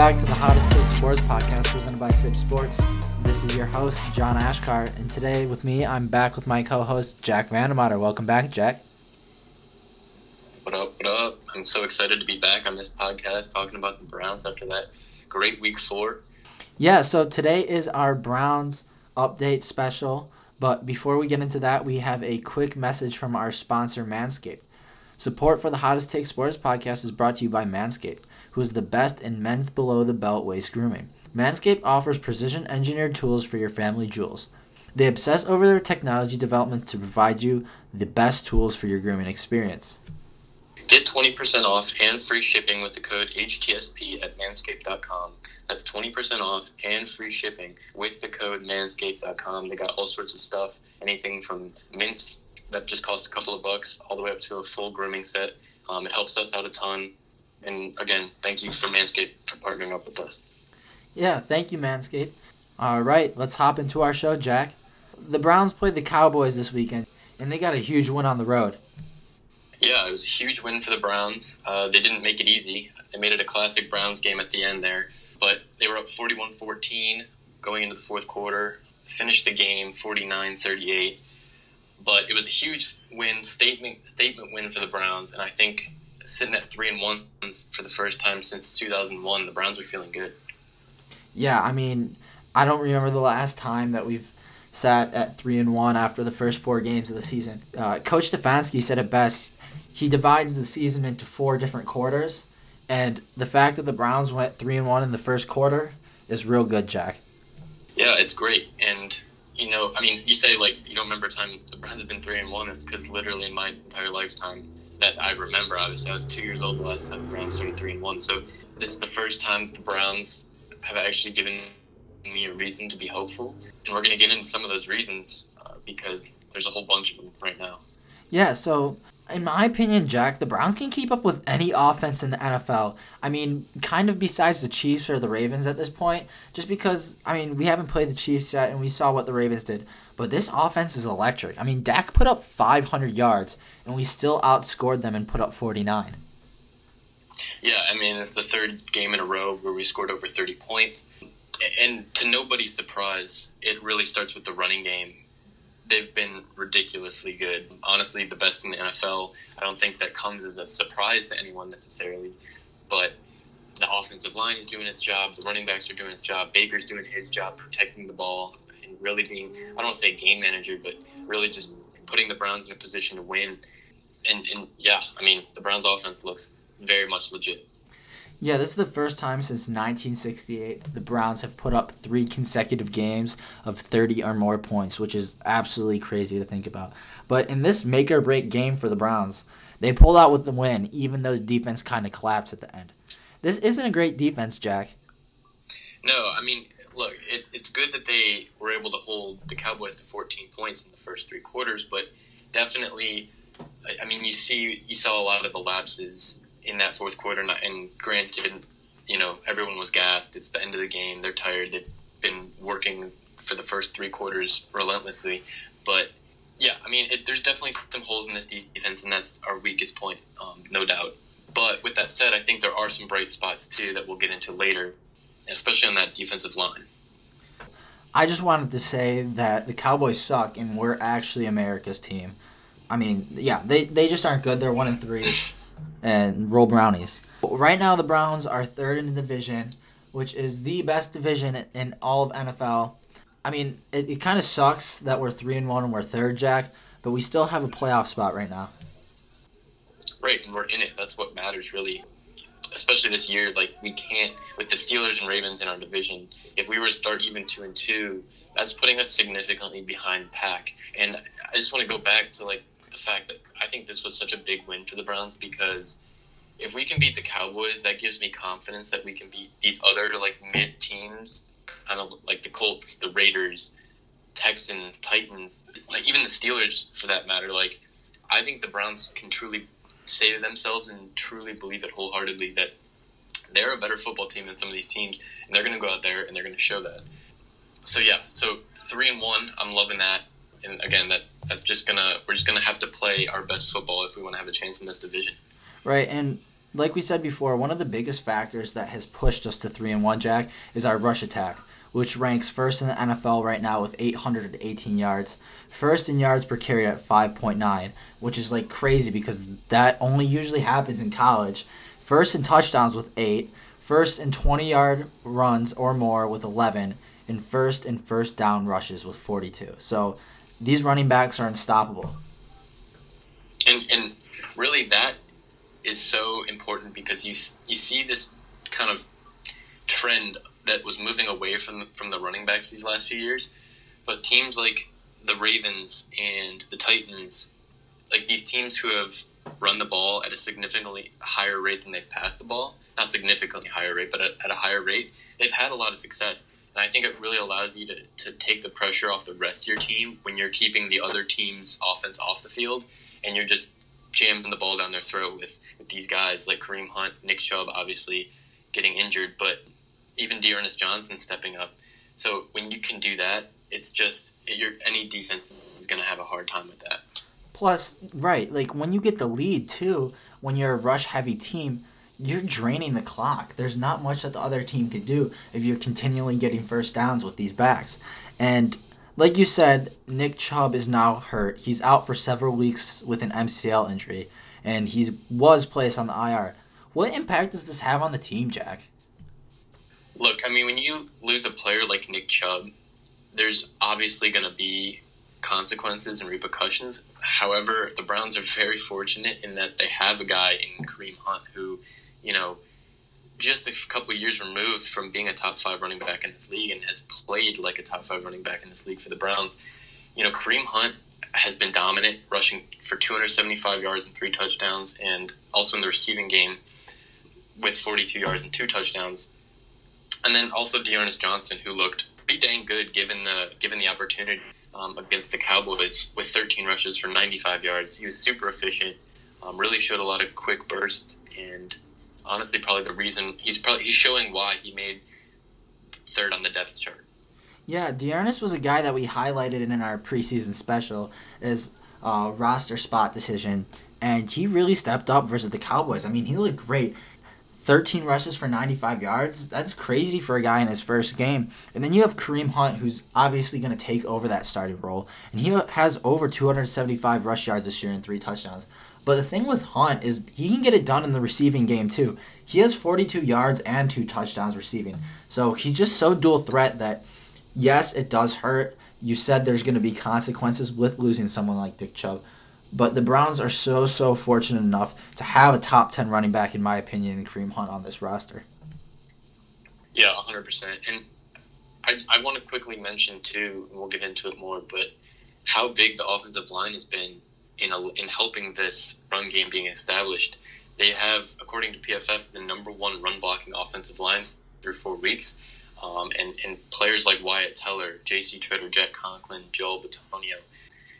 Welcome back to the Hottest Take Sports podcast presented by CIBB Sports. This is your host, John Achkar, and today with me, I'm back with my co host, Jack Vandemotter. Welcome back, Jack. What up, what up? I'm so excited to be back on this podcast talking about the Browns after that great week four. Yeah, so today is our Browns update special, but before we get into that, we have a quick message from our sponsor, Manscaped. Support for the Hottest Take Sports podcast is brought to you by Manscaped who is the best in men's below the belt waist grooming. Manscaped offers precision engineered tools for your family jewels. They obsess over their technology developments to provide you the best tools for your grooming experience. Get 20% off and free shipping with the code HTSP at manscaped.com. That's 20% off and free shipping with the code manscaped.com. They got all sorts of stuff, anything from mints that just cost a couple of bucks all the way up to a full grooming set. Um, it helps us out a ton. And again, thank you for Manscaped for partnering up with us. Yeah, thank you, Manscaped. All right, let's hop into our show, Jack. The Browns played the Cowboys this weekend, and they got a huge win on the road. Yeah, it was a huge win for the Browns. Uh, they didn't make it easy. They made it a classic Browns game at the end there, but they were up 41 14 going into the fourth quarter, finished the game 49 38. But it was a huge win, statement statement win for the Browns, and I think sitting at three and one for the first time since 2001. The Browns are feeling good. Yeah, I mean, I don't remember the last time that we've sat at three and one after the first four games of the season. Uh, Coach Stefanski said it best. He divides the season into four different quarters, and the fact that the Browns went three and one in the first quarter is real good, Jack. Yeah, it's great, and you know, I mean, you say like you don't remember a time the Browns have been three and one. It's because literally in my entire lifetime, that I remember. Obviously, I was two years old the last time the Browns started three and one. So this is the first time the Browns have actually given me a reason to be hopeful, and we're going to get into some of those reasons uh, because there's a whole bunch of them right now. Yeah. So in my opinion, Jack, the Browns can keep up with any offense in the NFL. I mean, kind of besides the Chiefs or the Ravens at this point, just because, I mean, we haven't played the Chiefs yet and we saw what the Ravens did. But this offense is electric. I mean, Dak put up 500 yards and we still outscored them and put up 49. Yeah, I mean, it's the third game in a row where we scored over 30 points. And to nobody's surprise, it really starts with the running game they've been ridiculously good. Honestly, the best in the NFL. I don't think that comes as a surprise to anyone necessarily, but the offensive line is doing its job. The running backs are doing its job. Baker's doing his job protecting the ball and really being, I don't want to say game manager, but really just putting the Browns in a position to win. And, and yeah, I mean, the Browns offense looks very much legit. Yeah, this is the first time since 1968 the Browns have put up three consecutive games of 30 or more points, which is absolutely crazy to think about. But in this make or break game for the Browns, they pulled out with the win, even though the defense kind of collapsed at the end. This isn't a great defense, Jack. No, I mean, look, it's, it's good that they were able to hold the Cowboys to 14 points in the first three quarters, but definitely, I mean, you see, you saw a lot of the lapses in that fourth quarter. And granted, you know, everyone was gassed. It's the end of the game. They're tired. They've been working for the first three quarters relentlessly. But yeah, I mean, it, there's definitely some holes in this defense, and that's our weakest point, um, no doubt. But with that said, I think there are some bright spots too that we'll get into later, especially on that defensive line. I just wanted to say that the Cowboys suck, and we're actually America's team. I mean, yeah, they, they just aren't good. They're one and three. and roll brownies. Right now, the Browns are third in the division, which is the best division in all of NFL. I mean, it, it kind of sucks that we're three and one and we're third, Jack, but we still have a playoff spot right now. Right, and we're in it. That's what matters, really. Especially this year, like we can't with the Steelers and Ravens in our division. If we were to start even two and two, that's putting us significantly behind pack. And I just want to go back to like the fact that I think this was such a big win for the Browns because if we can beat the Cowboys, that gives me confidence that we can beat these other like mid teams, kind of like the Colts, the Raiders, Texans, Titans, like even the Steelers for that matter. Like I think the Browns can truly say to themselves and truly believe it wholeheartedly that they're a better football team than some of these teams, and they're going to go out there and they're going to show that. So yeah, so three and one, I'm loving that and again, that that's just gonna we're just gonna have to play our best football if we want to have a chance in this division. Right, and like we said before, one of the biggest factors that has pushed us to three and one, Jack, is our rush attack, which ranks first in the NFL right now with 818 yards, first in yards per carry at 5.9, which is like crazy because that only usually happens in college. First in touchdowns with eight, first in 20 yard runs or more with 11, and first in first down rushes with 42. So these running backs are unstoppable. And and really that is so important because you you see this kind of trend that was moving away from from the running backs these last few years, but teams like the Ravens and the Titans, like these teams who have run the ball at a significantly higher rate than they've passed the ball, not significantly higher rate, but at, at a higher rate, they've had a lot of success. And I think it really allowed you to, to take the pressure off the rest of your team when you're keeping the other team's offense off the field and you're just jamming the ball down their throat with, with these guys like Kareem Hunt, Nick Chubb, obviously getting injured, but even D'Ernest Johnson stepping up. So when you can do that, it's just you're, any defense is going to have a hard time with that. Plus, right, like when you get the lead too, when you're a rush heavy team, you're draining the clock. There's not much that the other team could do if you're continually getting first downs with these backs. And like you said, Nick Chubb is now hurt. He's out for several weeks with an MCL injury, and he was placed on the IR. What impact does this have on the team, Jack? Look, I mean, when you lose a player like Nick Chubb, there's obviously going to be consequences and repercussions. However, the Browns are very fortunate in that they have a guy in Kareem Hunt who, you know, just a couple years removed from being a top five running back in this league and has played like a top five running back in this league for the Browns. You know, Kareem Hunt has been dominant, rushing for 275 yards and three touchdowns, and also in the receiving game with 42 yards and two touchdowns. And then also D'Ernest Johnson, who looked pretty dang good given the given the opportunity um, against the Cowboys with 13 rushes for 95 yards. He was super efficient, um, really showed a lot of quick bursts, and honestly probably the reason he's probably he's showing why he made third on the depth chart. Yeah, D'Ernest was a guy that we highlighted in our preseason special as a roster spot decision, and he really stepped up versus the Cowboys. I mean, he looked great. 13 rushes for 95 yards. That's crazy for a guy in his first game. And then you have Kareem Hunt, who's obviously going to take over that starting role. And he has over 275 rush yards this year and three touchdowns. But the thing with Hunt is he can get it done in the receiving game too. He has 42 yards and two touchdowns receiving. So he's just so dual threat that yes, it does hurt. You said there's going to be consequences with losing someone like Nick Chubb. But the Browns are so, so fortunate enough to have a top 10 running back, in my opinion, in Kareem Hunt on this roster. Yeah, 100%. And I, I want to quickly mention, too, and we'll get into it more, but how big the offensive line has been in, a, in helping this run game being established. They have, according to PFF, the number one run blocking offensive line through four weeks. Um, and, and players like Wyatt Teller, J.C. Tretter, Jack Conklin, Joel Bitonio,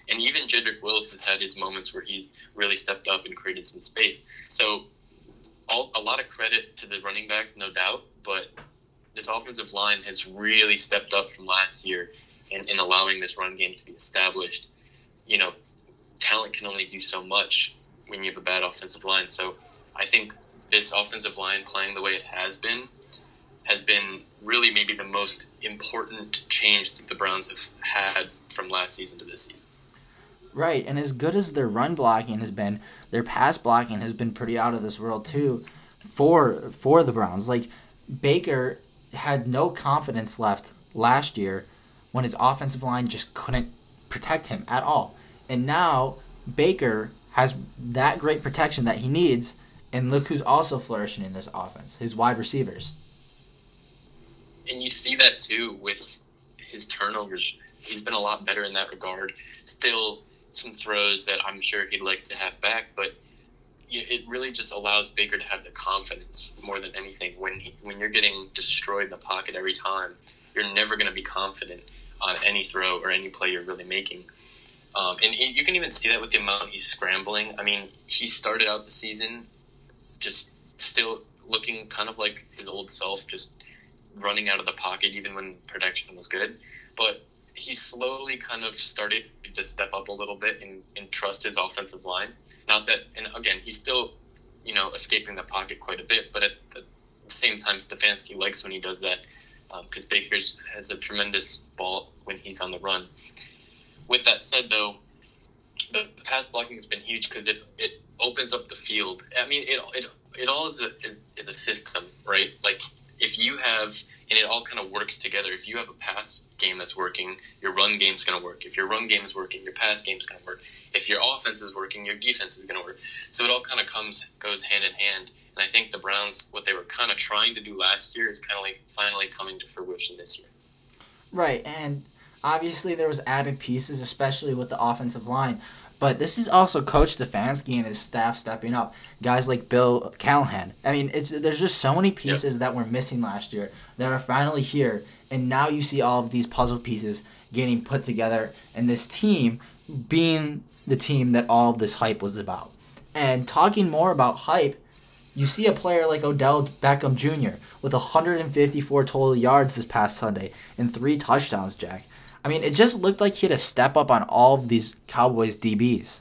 and even Jedrick Wills has had his moments where he's really stepped up and created some space. So, all, a lot of credit to the running backs, no doubt, but this offensive line has really stepped up from last year in, in allowing this run game to be established. You know, talent can only do so much when you have a bad offensive line. So I think this offensive line playing the way it has been has been really maybe the most important change that the Browns have had from last season to this season. Right, and as good as their run blocking has been, their pass blocking has been pretty out of this world too for for the Browns. Like Baker had no confidence left last year when his offensive line just couldn't protect him at all. And now Baker has that great protection that he needs, and look who's also flourishing in this offense, his wide receivers. And you see that too with his turnovers. He's been a lot better in that regard. Still some throws that I'm sure he'd like to have back, but it really just allows Baker to have the confidence more than anything. When he, when you're getting destroyed in the pocket every time, you're never going to be confident on any throw or any play you're really making. Um, and he, you can even see that with the amount he's scrambling. I mean, he started out the season just still looking kind of like his old self, just running out of the pocket even when protection was good. But he slowly kind of started to step up a little bit and, and trust his offensive line. Not that, and again, he's still you know, escaping the pocket quite a bit. But at, the same time, Stefanski likes when he does that because um, Baker's has a tremendous ball when he's on the run. With that said, though, the pass blocking has been huge because it, it opens up the field. I mean, it it, it all is a is, is a system, right? Like if you have and it all kind of works together. If you have a pass game that's working, your run game's going to work. If your run game is working, your pass game's going to work. If your offense is working, your defense is going to work. So it all kind of comes goes hand in hand. And I think the Browns, what they were kind of trying to do last year, is kind of like finally coming to fruition this year. Right, and obviously there was added pieces, especially with the offensive line. But this is also Coach Stefanski and his staff stepping up. Guys like Bill Callahan. I mean, there's just so many pieces yep. that were missing last year that are finally here. And now you see all of these puzzle pieces getting put together, and this team being the team that all of this hype was about. And talking more about hype, you see a player like Odell Beckham Jr. with 154 total yards this past Sunday and three touchdowns, Jack. I mean, it just looked like he had to step up on all of these Cowboys DBs.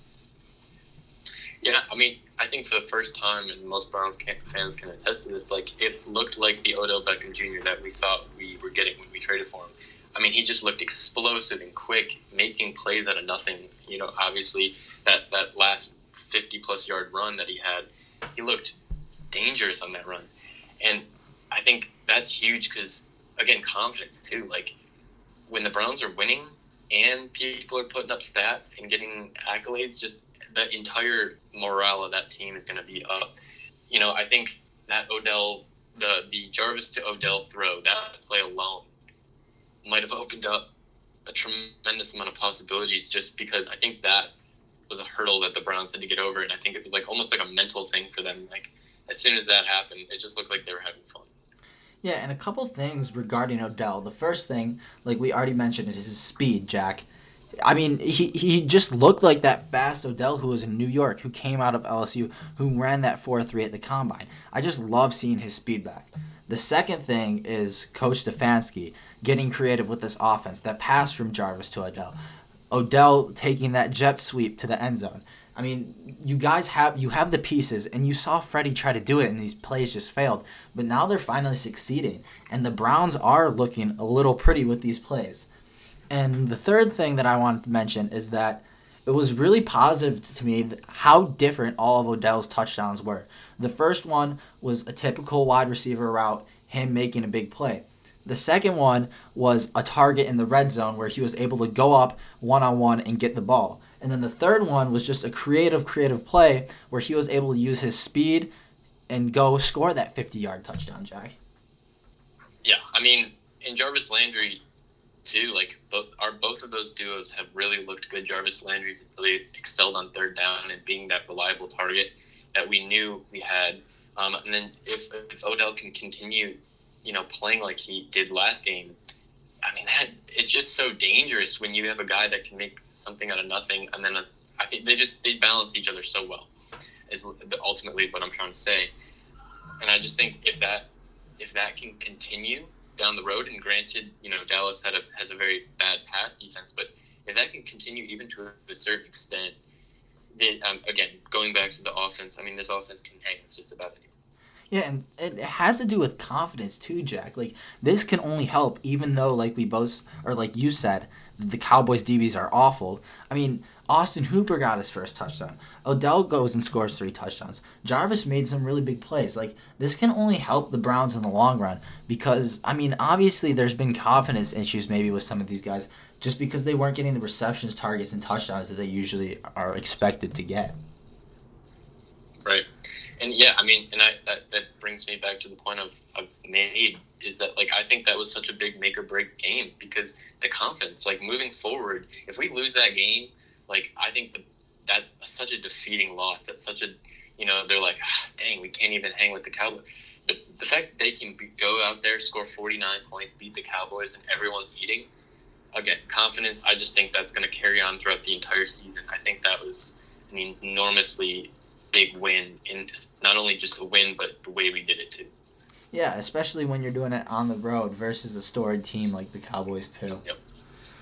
Yeah, I mean, I think for the first time, and most Browns fans can attest to this, like it looked like the Odell Beckham Jr. that we thought we were getting when we traded for him. I mean, he just looked explosive and quick, making plays out of nothing. You know, obviously that that last fifty plus yard run that he had, he looked dangerous on that run, and I think that's huge because again, confidence too. Like when the Browns are winning and people are putting up stats and getting accolades, just the entire morale of that team is going to be up. You know, I think that Odell, the the Jarvis to Odell throw, that play alone might have opened up a tremendous amount of possibilities just because I think that was a hurdle that the Browns had to get over. And I think it was like almost like a mental thing for them. Like as soon as that happened, it just looked like they were having fun. Yeah, and a couple things regarding Odell. The first thing, like we already mentioned, is his speed, Jack. I mean, he, he just looked like that fast Odell who was in New York, who came out of LSU, who ran that 4 3 at the combine. I just love seeing his speed back. The second thing is Coach Stefanski getting creative with this offense, that pass from Jarvis to Odell. Odell taking that jet sweep to the end zone. I mean, you guys have you have the pieces, and you saw Freddie try to do it, and these plays just failed. But now they're finally succeeding, and the Browns are looking a little pretty with these plays. And the third thing that I want to mention is that it was really positive to me how different all of Odell's touchdowns were. The first one was a typical wide receiver route, him making a big play. The second one was a target in the red zone where he was able to go up one on one and get the ball. And then the third one was just a creative, creative play where he was able to use his speed and go score that 50 yard touchdown, Jack. Yeah, I mean, in Jarvis Landry, too, like both our both of those duos have really looked good. Jarvis Landry's really excelled on third down and being that reliable target that we knew we had. Um, and then if, if Odell can continue, you know, playing like he did last game, I mean, that it's just so dangerous when you have a guy that can make something out of nothing, and then a, I think they just they balance each other so well. Is ultimately what I'm trying to say, and I just think if that if that can continue down the road, and granted, you know, Dallas had a has a very bad pass defense, but if that can continue even to a certain extent, then um, again, going back to the offense, I mean, this offense can hang. It's just about it. Yeah, and it has to do with confidence too, Jack. Like this can only help, even though, like we both, or like you said, the Cowboys DBs are awful. I mean, Austin Hooper got his first touchdown. Odell goes and scores three touchdowns. Jarvis made some really big plays. Like this can only help the Browns in the long run because I mean, obviously there's been confidence issues maybe with some of these guys just because they weren't getting the receptions, targets, and touchdowns that they usually are expected to get. And yeah, I mean, and I, that that brings me back to the point of I've made is that like I think that was such a big make or break game because the confidence, like moving forward, if we lose that game, like I think the, that's such a defeating loss. That's such a you know they're like, ah, dang, we can't even hang with the Cowboys. But the fact that they can be, go out there, score forty nine points, beat the Cowboys, and everyone's eating. Again, confidence. I just think that's going to carry on throughout the entire season. I think that was an enormously big win in not only just a win, but the way we did it too. Yeah, especially when you're doing it on the road versus a storied team like the Cowboys too. Yep.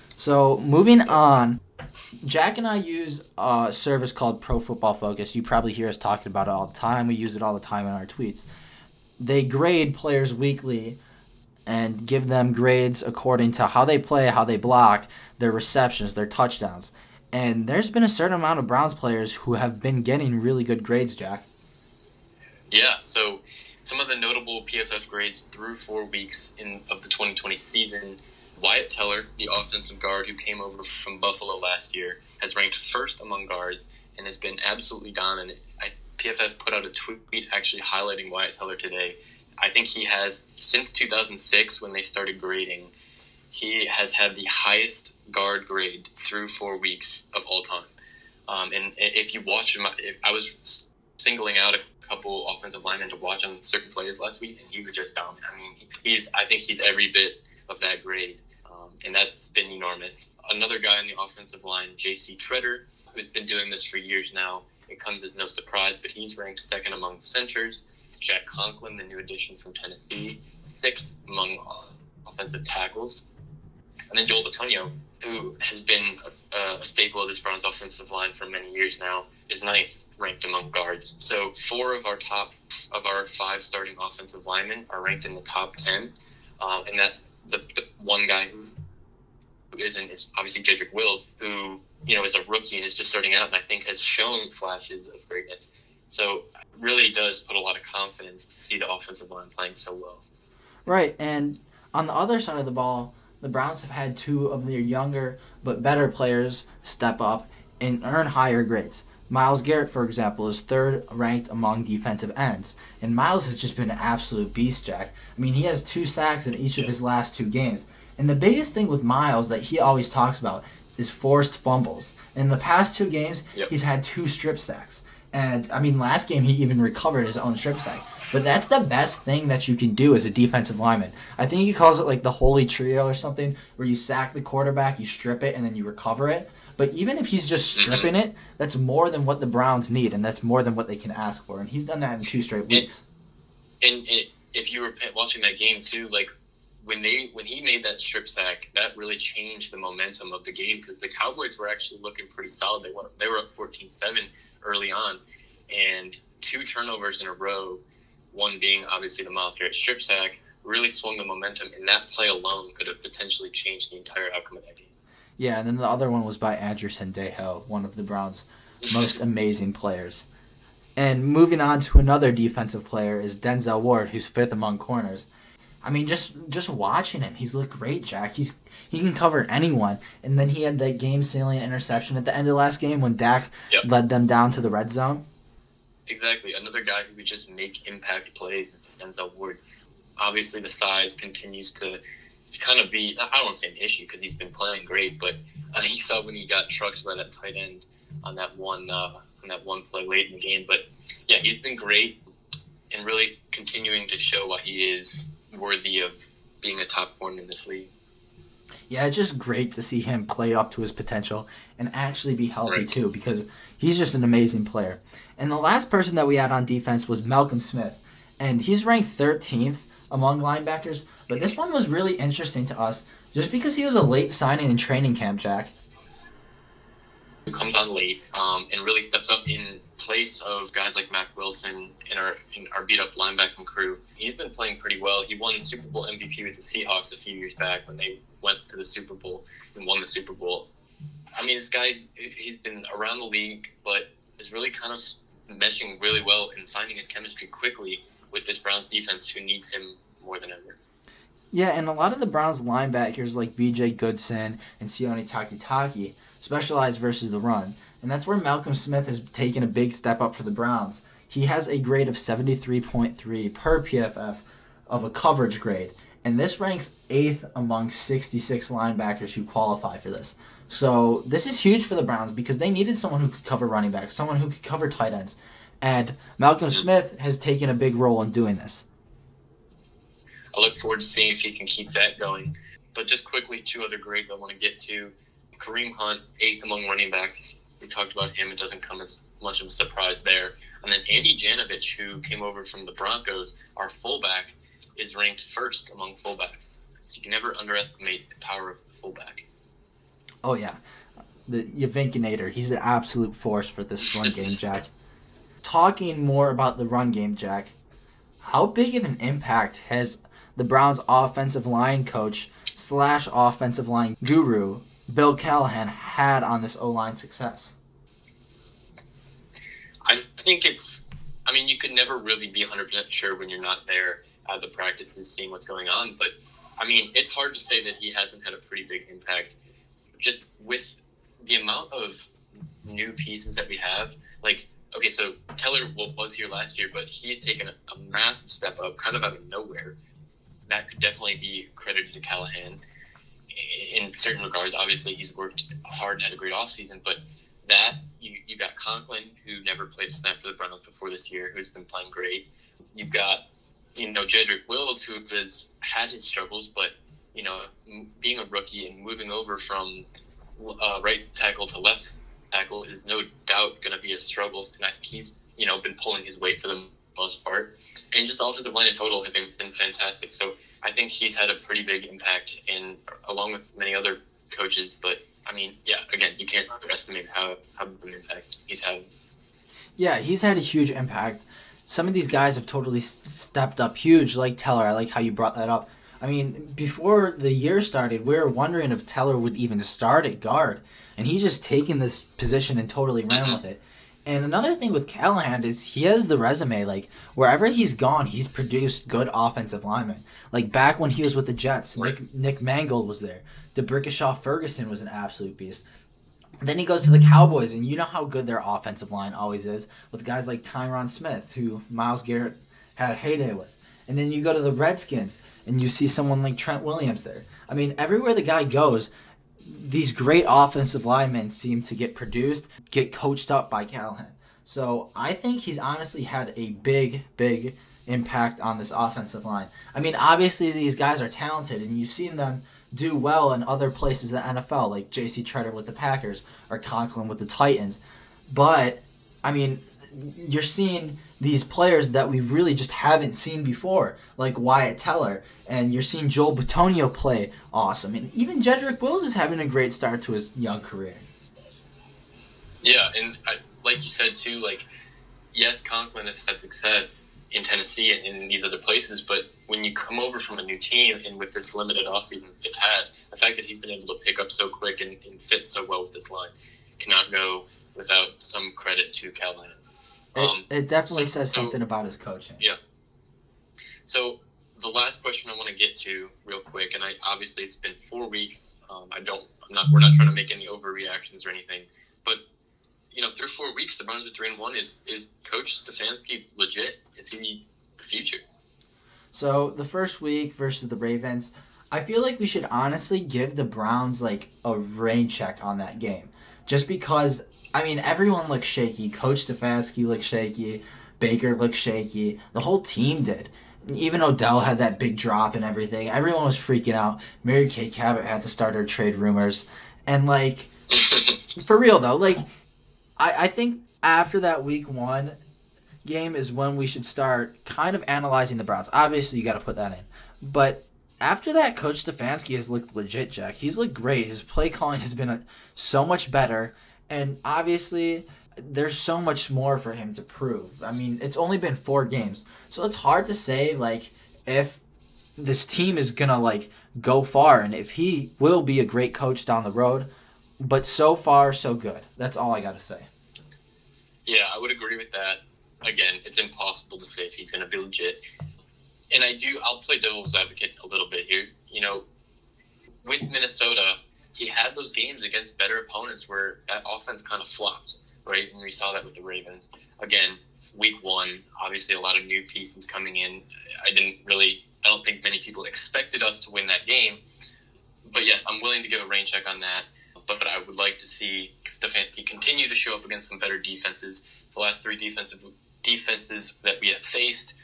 So moving on, Jack and I use a service called Pro Football Focus. You probably hear us talking about it all the time. We use it all the time in our tweets. They grade players weekly and give them grades according to how they play, how they block, their receptions, their touchdowns. And there's been a certain amount of Browns players who have been getting really good grades, Jack. Yeah, so some of the notable PFF grades through four weeks in of the 2020 season. Wyatt Teller, the offensive guard who came over from Buffalo last year, has ranked first among guards and has been absolutely dominant. I, PFF put out a tweet actually highlighting Wyatt Teller today. I think he has, since 2006 when they started grading, he has had the highest guard grade through four weeks of all time. Um, and if you watch him, I was singling out a couple offensive linemen to watch on certain plays last week, and he was just dominant. I mean, he's I think he's every bit of that grade, um, and that's been enormous. Another guy on the offensive line, J.C. Tretter, who's been doing this for years now. It comes as no surprise, but he's ranked second among centers. Jack Conklin, the new addition from Tennessee, sixth among offensive tackles. And then Joel Bitonio, who has been a, a, staple of this Browns offensive line for many years now, is ninth ranked among guards. So four of our top of our five starting offensive linemen are ranked in the top ten, uh, and that the, the one guy who isn't is obviously Jedrick Wills, who you know is a rookie and is just starting out, and I think has shown flashes of greatness. So really does put a lot of confidence to see the offensive line playing so well. Right, and on the other side of the ball, the Browns have had two of their younger but better players step up and earn higher grades. Myles Garrett, for example, is third ranked among defensive ends. And Myles has just been an absolute beast, Jack. I mean, he has two sacks in each of his last two games. And the biggest thing with Myles that he always talks about is forced fumbles. In the past two games, yep. he's had two strip sacks. And I mean, last game he even recovered his own strip sack. But that's the best thing that you can do as a defensive lineman. I think he calls it like the holy trio or something, where you sack the quarterback, you strip it, and then you recover it. But even if he's just mm-hmm. stripping it, that's more than what the Browns need, and that's more than what they can ask for. And he's done that in two straight weeks. And, and if you were watching that game too, like when they when he made that strip sack, that really changed the momentum of the game because the Cowboys were actually looking pretty solid. They were they were up 14-7 early on, and two turnovers in a row, one being obviously the Myles Garrett strip sack, really swung the momentum, and that play alone could have potentially changed the entire outcome of that game. Yeah, and then the other one was by Andrew Sendejo, one of the Browns' most amazing players. And moving on to another defensive player is Denzel Ward, who's fifth among corners. I mean, just just watching him, he's looked great, Jack. He's he can cover anyone. And then he had that game sealing interception at the end of the last game when Dak yep. led them down to the red zone. Exactly. Another guy who would just make impact plays is Denzel Ward. Obviously, the size continues to kind of be I don't want to say an issue because he's been playing great, but uh, you saw when he got trucked by that tight end on that one uh, on that one play late in the game. But yeah, he's been great and really continuing to show what he is worthy of being a top corner in this league. Yeah, it's just great to see him play up to his potential and actually be healthy right. too because he's just an amazing player. And the last person that we had on defense was Malcolm Smith, and he's ranked 13th among linebackers. But this one was really interesting to us just because he was a late signing in training camp, Jack. Comes on late um, and really steps up in place of guys like Mack Wilson in our in our beat up linebacking crew. He's been playing pretty well. He won Super Bowl MVP with the Seahawks a few years back when they went to the Super Bowl and won the Super Bowl. I mean, this guy's he's been around the league, but is really kind of meshing really well and finding his chemistry quickly with this Browns defense, who needs him more than ever. Yeah, and a lot of the Browns linebackers like B.J. Goodson and Sione Takitaki specialize versus the run, and that's where Malcolm Smith has taken a big step up for the Browns. He has a grade of 73.3 per PFF of a coverage grade, and this ranks eighth among 66 linebackers who qualify for this. So this is huge for the Browns because they needed someone who could cover running backs, someone who could cover tight ends, and Malcolm Smith has taken a big role in doing this. I look forward to seeing if he can keep that going. But just quickly, two other grades I want to get to. Kareem Hunt, eighth among running backs. We talked about him. It doesn't come as much of a surprise there. And then Andy Janovich, who came over from the Broncos, our fullback, is ranked first among fullbacks. So you can never underestimate the power of the fullback. Oh, yeah. the Yavinkinator. He's an absolute force for this run game, Jack. Talking more about the run game, Jack. How big of an impact has the Browns' offensive line coach slash offensive line guru Bill Callahan had on this O line success? I think it's. I mean, you could never really be 100% sure when you're not there at the practices, seeing what's going on. But I mean, it's hard to say that he hasn't had a pretty big impact. Just with the amount of new pieces that we have, like okay, so Teller was here last year, but he's taken a, a massive step up, kind of out of nowhere. That could definitely be credited to Callahan in certain regards. Obviously, he's worked hard and had a great offseason, but that you you got Conklin, who never played a snap for the Browns before this year, who's been playing great. You've got you know Jedrick Wills, who has had his struggles, but you know being a rookie and moving over from uh, right tackle to left tackle is no doubt going to be a struggle, and he's you know been pulling his weight for the most part, and just the offensive line in total has been, been fantastic. So I think he's had a pretty big impact, and along with many other coaches. But I mean, yeah, again, you can't underestimate how how big an impact he's had. Yeah, he's had a huge impact. Some of these guys have totally stepped up huge, like Teller. I like how you brought that up. I mean, before the year started, we were wondering if Teller would even start at guard, and he's just taken this position and totally ran mm-hmm. with it. And another thing with Callahan is he has the resume. Like wherever he's gone, he's produced good offensive linemen. Like back when he was with the Jets, right. Nick Nick Mangold was there. D'Brickashaw Ferguson was an absolute beast. Then he goes to the Cowboys, and you know how good their offensive line always is with guys like Tyron Smith, who Myles Garrett had a heyday with. And then you go to the Redskins, and you see someone like Trent Williams there. I mean, everywhere the guy goes, these great offensive linemen seem to get produced, get coached up by Callahan. So I think he's honestly had a big, big impact on this offensive line. I mean, obviously these guys are talented, and you've seen them do well in other places in the NFL, like J.C. Tretter with the Packers or Conklin with the Titans. But I mean, you're seeing these players that we really just haven't seen before, like Wyatt Teller, and you're seeing Joel Bitonio play awesome, and even Jedrick Wills is having a great start to his young career. Yeah, and I, like you said too, like yes, Conklin has had success in Tennessee and in these other places, but when you come over from a new team and with this limited offseason it's had, the fact that he's been able to pick up so quick and, and fit so well with this line cannot go without some credit to Callahan. Um, it, it, definitely so, says something so, about his coaching. Yeah. So the last question I want to get to real quick, and I obviously it's been four weeks. Um, I don't, I'm not, we're not trying to make any overreactions or anything, but you know, through four weeks, the Browns are three and one. Is is Coach Stefanski legit? Is he the future? So the first week versus the Ravens, I feel like we should honestly give the Browns like a rain check on that game, just because I mean, everyone looked shaky. Coach Stefanski looked shaky. Baker looked shaky. The whole team did. Even Odell had that big drop and everything. Everyone was freaking out. Mary Kay Cabot had to start her trade rumors. And, like, for real, though, like, I, I think after that week one game is when we should start kind of analyzing the Browns. Obviously, you got to put that in. But after that, Coach Stefanski has looked legit, Jack. He's looked great. His play calling has been a, so much better and obviously there's so much more for him to prove. I mean, it's only been four games, so it's hard to say like if this team is gonna like go far and if he will be a great coach down the road. But so far, so good. That's all I gotta say. Yeah, I would agree with that. Again, it's impossible to say if he's gonna be legit. And I do. I'll play devil's advocate a little bit here. You know, with Minnesota, he had those games against better opponents where that offense kind of flopped, right? And we saw that with the Ravens. Again, week one, obviously a lot of new pieces coming in. I didn't really, I don't think many people expected us to win that game. But yes, I'm willing to give a rain check on that. But I would like to see Stefanski continue to show up against some better defenses. The last three defensive defenses that we have faced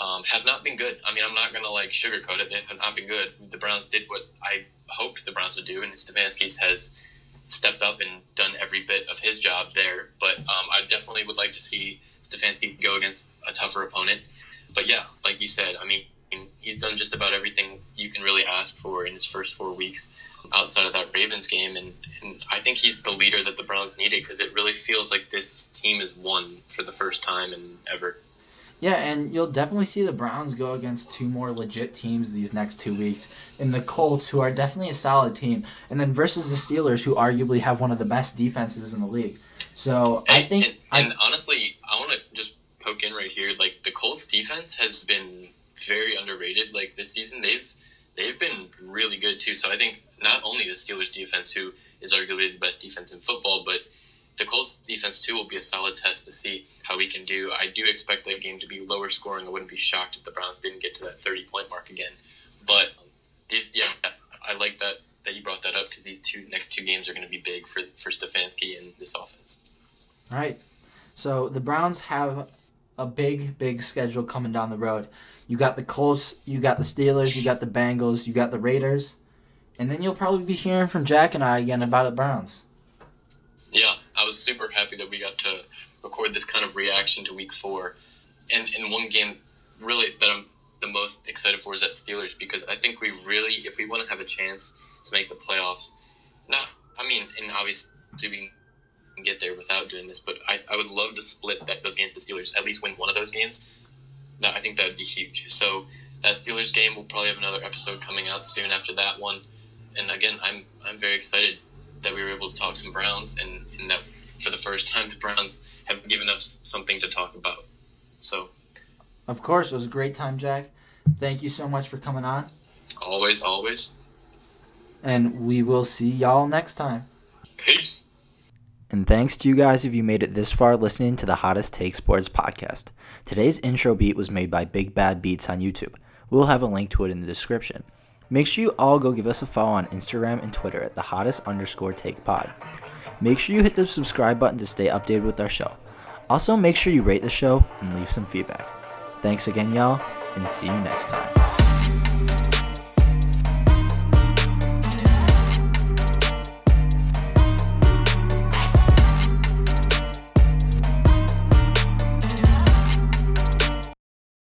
um, have not been good. I mean, I'm not going to like sugarcoat it. They have not been good. The Browns did what I hoped the Browns would do, and Stefanski has stepped up and done every bit of his job there. But um, I definitely would like to see Stefanski go against a tougher opponent. But yeah, like you said, I mean, he's done just about everything you can really ask for in his first four weeks. outside of that Ravens game, and, and I think he's the leader that the Browns needed because it really feels like this team is won for the first time in ever. Yeah, and you'll definitely see the Browns go against two more legit teams these next two weeks. And the Colts, who are definitely a solid team, and then versus the Steelers, who arguably have one of the best defenses in the league. So I think. And, and, and honestly, I want to just poke in right here. Like the Colts defense has been very underrated. Like this season, they've they've been really good too. So I think not only the Steelers defense, who is arguably the best defense in football, but the Colts defense too will be a solid test to see how we can do. I do expect that game to be lower scoring. I wouldn't be shocked if the Browns didn't get to that 30 point mark again. But it, yeah, I like that that you brought that up because these two next two games are going to be big for for Stefanski and this offense. All right. So the Browns have a big, big schedule coming down the road. You got the Colts, you got the Steelers, you got the Bengals, you got the Raiders, and then you'll probably be hearing from Jack and I again about the Browns. Super happy that we got to record this kind of reaction to Week Four, and in one game, really that I'm the most excited for is that Steelers because I think we really, if we want to have a chance to make the playoffs, not, I mean, and obviously we can get there without doing this, but I, I would love to split that those games with the Steelers, at least win one of those games. That I think that would be huge. So that Steelers game, we'll probably have another episode coming out soon after that one. And again, I'm I'm very excited that we were able to talk some Browns and, and that for the first time the Browns have given us something to talk about. So Of course, it was a great time, Jack. Thank you so much for coming on. Always, always. And we will see y'all next time. Peace. And thanks to you guys if you made it this far listening to the Hottest Take Sports podcast. Today's intro beat was made by Big Bad Beats on YouTube. We'll have a link to it in the description. Make sure you all go give us a follow on Instagram and Twitter at the hottest underscore take pod. Make sure you hit the subscribe button to stay updated with our show. Also, make sure you rate the show and leave some feedback. Thanks again, y'all, and see you next time.